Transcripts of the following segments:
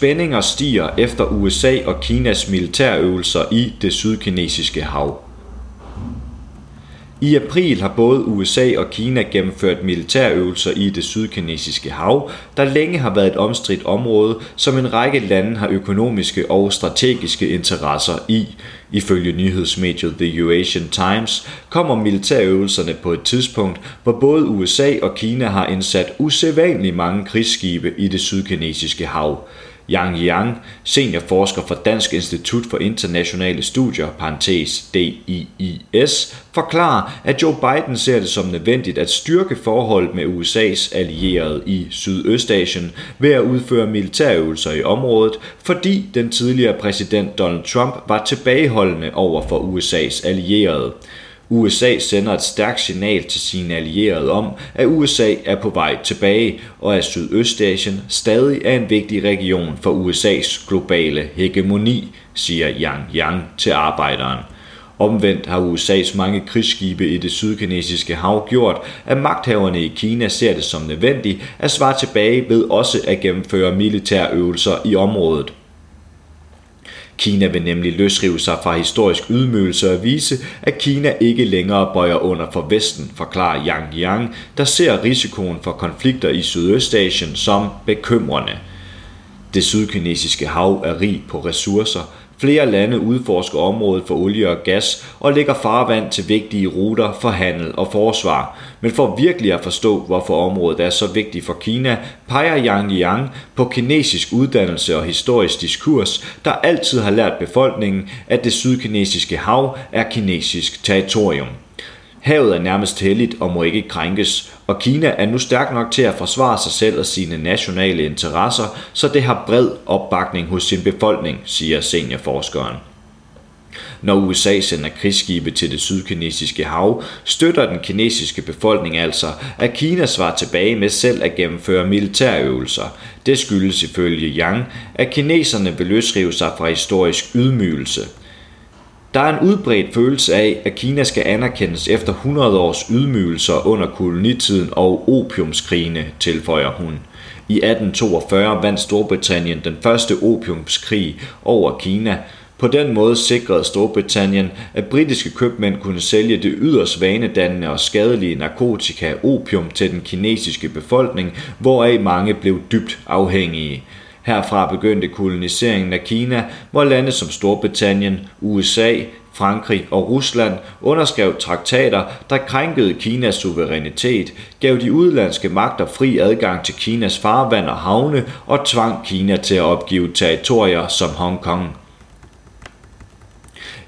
Spændinger stiger efter USA og Kinas militærøvelser i det sydkinesiske hav. I april har både USA og Kina gennemført militærøvelser i det sydkinesiske hav, der længe har været et omstridt område, som en række lande har økonomiske og strategiske interesser i. Ifølge nyhedsmediet The Eurasian Times kommer militærøvelserne på et tidspunkt, hvor både USA og Kina har indsat usædvanligt mange krigsskibe i det sydkinesiske hav. Yang Yang, seniorforsker for Dansk Institut for Internationale Studier, parentes DIIS, forklarer, at Joe Biden ser det som nødvendigt at styrke forholdet med USA's allierede i Sydøstasien ved at udføre militærøvelser i området, fordi den tidligere præsident Donald Trump var tilbageholdende over for USA's allierede. USA sender et stærkt signal til sine allierede om, at USA er på vej tilbage, og at Sydøstasien stadig er en vigtig region for USA's globale hegemoni, siger Yang Yang til arbejderen. Omvendt har USA's mange krigsskibe i det sydkinesiske hav gjort, at magthaverne i Kina ser det som nødvendigt at svare tilbage ved også at gennemføre militærøvelser i området. Kina vil nemlig løsrive sig fra historisk ydmygelse og vise, at Kina ikke længere bøjer under for Vesten, forklarer Yang Yang, der ser risikoen for konflikter i Sydøstasien som bekymrende. Det sydkinesiske hav er rig på ressourcer, Flere lande udforsker området for olie og gas og lægger farvand til vigtige ruter for handel og forsvar. Men for virkelig at forstå, hvorfor området er så vigtigt for Kina, peger Yang Liang på kinesisk uddannelse og historisk diskurs, der altid har lært befolkningen, at det sydkinesiske hav er kinesisk territorium. Havet er nærmest helligt og må ikke krænkes, og Kina er nu stærk nok til at forsvare sig selv og sine nationale interesser, så det har bred opbakning hos sin befolkning, siger seniorforskeren. Når USA sender krigsskibe til det sydkinesiske hav, støtter den kinesiske befolkning altså, at Kina svarer tilbage med selv at gennemføre militærøvelser. Det skyldes ifølge Yang, at kineserne vil løsrive sig fra historisk ydmygelse – der er en udbredt følelse af, at Kina skal anerkendes efter 100 års ydmygelser under kolonitiden og opiumskrigene, tilføjer hun. I 1842 vandt Storbritannien den første opiumskrig over Kina. På den måde sikrede Storbritannien, at britiske købmænd kunne sælge det yderst vanedannende og skadelige narkotika opium til den kinesiske befolkning, hvoraf mange blev dybt afhængige. Herfra begyndte koloniseringen af Kina, hvor lande som Storbritannien, USA, Frankrig og Rusland underskrev traktater, der krænkede Kinas suverænitet, gav de udlandske magter fri adgang til Kinas farvand og havne og tvang Kina til at opgive territorier som Hongkong.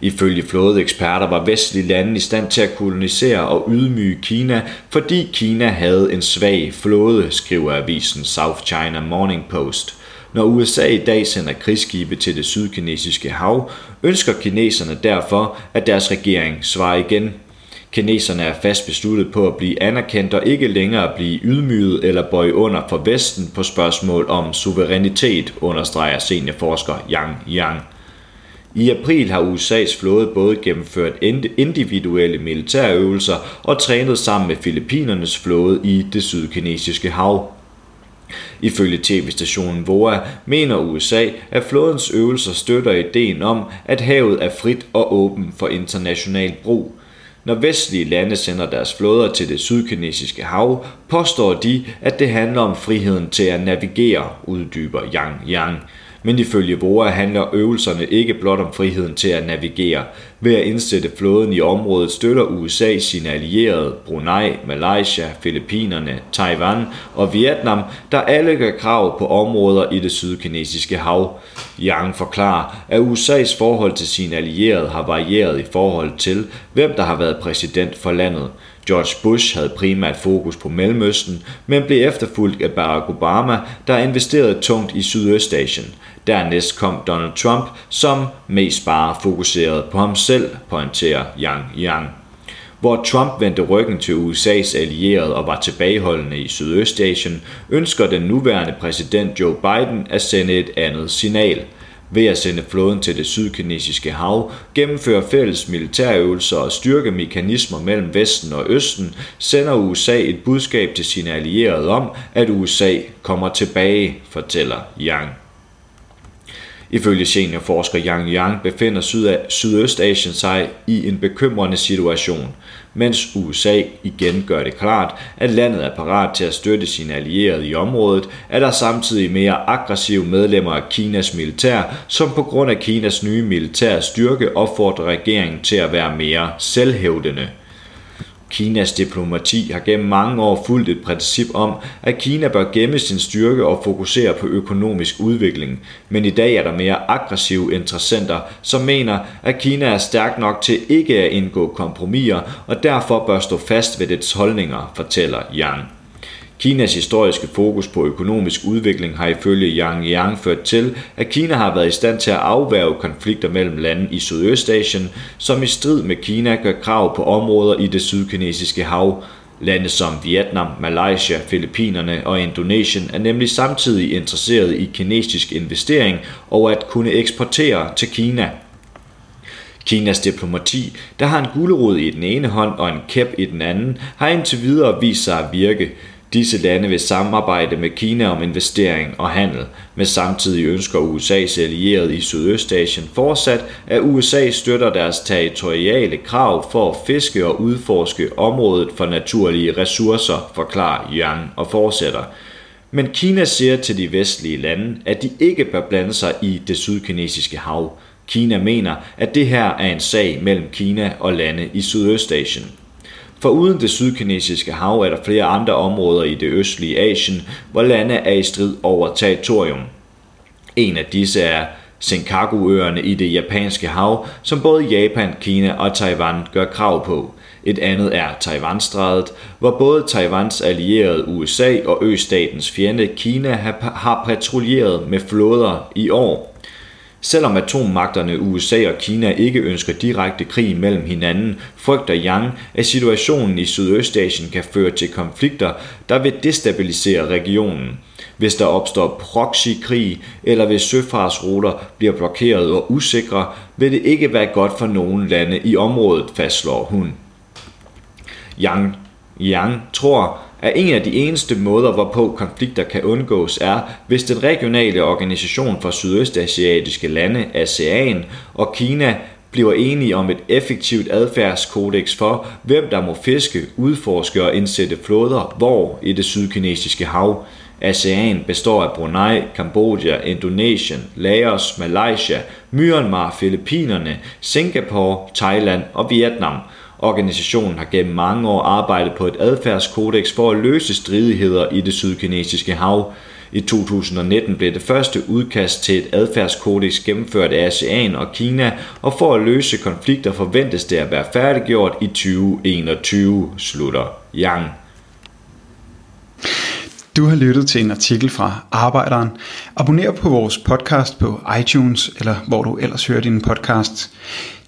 Ifølge flådeeksperter var vestlige lande i stand til at kolonisere og ydmyge Kina, fordi Kina havde en svag flåde, skriver avisen South China Morning Post – når USA i dag sender krigsskibe til det sydkinesiske hav, ønsker kineserne derfor, at deres regering svarer igen. Kineserne er fast besluttet på at blive anerkendt og ikke længere at blive ydmyget eller bøje under for Vesten på spørgsmål om suverænitet, understreger seniorforsker Yang Yang. I april har USA's flåde både gennemført individuelle militærøvelser og trænet sammen med Filippinernes flåde i det sydkinesiske hav. Ifølge tv-stationen VOA mener USA, at flådens øvelser støtter ideen om, at havet er frit og åben for international brug. Når vestlige lande sender deres flåder til det sydkinesiske hav, påstår de, at det handler om friheden til at navigere, uddyber Yang Yang. Men ifølge VOA handler øvelserne ikke blot om friheden til at navigere. Ved at indsætte flåden i området støtter USA sine allierede Brunei, Malaysia, Filippinerne, Taiwan og Vietnam, der alle gør krav på områder i det sydkinesiske hav. Yang forklarer, at USA's forhold til sine allierede har varieret i forhold til, hvem der har været præsident for landet. George Bush havde primært fokus på Mellemøsten, men blev efterfulgt af Barack Obama, der investerede tungt i Sydøstasien. Dernæst kom Donald Trump, som mest bare fokuserede på ham selv, pointerer Yang Yang. Hvor Trump vendte ryggen til USA's allierede og var tilbageholdende i Sydøstasien, ønsker den nuværende præsident Joe Biden at sende et andet signal – ved at sende flåden til det sydkinesiske hav, gennemføre fælles militærøvelser og styrke mekanismer mellem Vesten og Østen, sender USA et budskab til sine allierede om, at USA kommer tilbage, fortæller Yang. Ifølge seniorforsker Yang Yang befinder Syd- Sydøstasien sig i en bekymrende situation, mens USA igen gør det klart, at landet er parat til at støtte sine allierede i området, er der samtidig mere aggressive medlemmer af Kinas militær, som på grund af Kinas nye militære styrke opfordrer regeringen til at være mere selvhævdende. Kinas diplomati har gennem mange år fulgt et princip om, at Kina bør gemme sin styrke og fokusere på økonomisk udvikling, men i dag er der mere aggressive interessenter, som mener, at Kina er stærk nok til ikke at indgå kompromiser og derfor bør stå fast ved dets holdninger, fortæller Yang. Kinas historiske fokus på økonomisk udvikling har ifølge Yang Yang ført til, at Kina har været i stand til at afværge konflikter mellem lande i Sydøstasien, som i strid med Kina gør krav på områder i det sydkinesiske hav. Lande som Vietnam, Malaysia, Filippinerne og Indonesien er nemlig samtidig interesseret i kinesisk investering og at kunne eksportere til Kina. Kinas diplomati, der har en gulerod i den ene hånd og en kæp i den anden, har indtil videre vist sig at virke. Disse lande vil samarbejde med Kina om investering og handel, men samtidig ønsker USA's allierede i Sydøstasien fortsat, at USA støtter deres territoriale krav for at fiske og udforske området for naturlige ressourcer, forklarer Yang og fortsætter. Men Kina siger til de vestlige lande, at de ikke bør blande sig i det sydkinesiske hav. Kina mener, at det her er en sag mellem Kina og lande i Sydøstasien. For uden det sydkinesiske hav er der flere andre områder i det østlige Asien, hvor lande er i strid over territorium. En af disse er Senkaku-øerne i det japanske hav, som både Japan, Kina og Taiwan gør krav på. Et andet er Taiwanstrædet, hvor både Taiwans allierede USA og østatens fjende Kina har patruljeret med flåder i år. Selvom atommagterne USA og Kina ikke ønsker direkte krig mellem hinanden, frygter Yang, at situationen i Sydøstasien kan føre til konflikter, der vil destabilisere regionen. Hvis der opstår proxykrig, eller hvis søfartsruter bliver blokeret og usikre, vil det ikke være godt for nogen lande i området, fastslår hun. Yang, Yang tror, at en af de eneste måder, hvorpå konflikter kan undgås, er, hvis den regionale organisation for sydøstasiatiske lande, ASEAN og Kina, bliver enige om et effektivt adfærdskodex for, hvem der må fiske, udforske og indsætte flåder hvor i det sydkinesiske hav. ASEAN består af Brunei, Kambodja, Indonesien, Laos, Malaysia, Myanmar, Filippinerne, Singapore, Thailand og Vietnam – Organisationen har gennem mange år arbejdet på et adfærdskodex for at løse stridigheder i det sydkinesiske hav. I 2019 blev det første udkast til et adfærdskodex gennemført af ASEAN og Kina, og for at løse konflikter forventes det at være færdiggjort i 2021, slutter Yang. Du har lyttet til en artikel fra Arbejderen. Abonner på vores podcast på iTunes, eller hvor du ellers hører din podcast.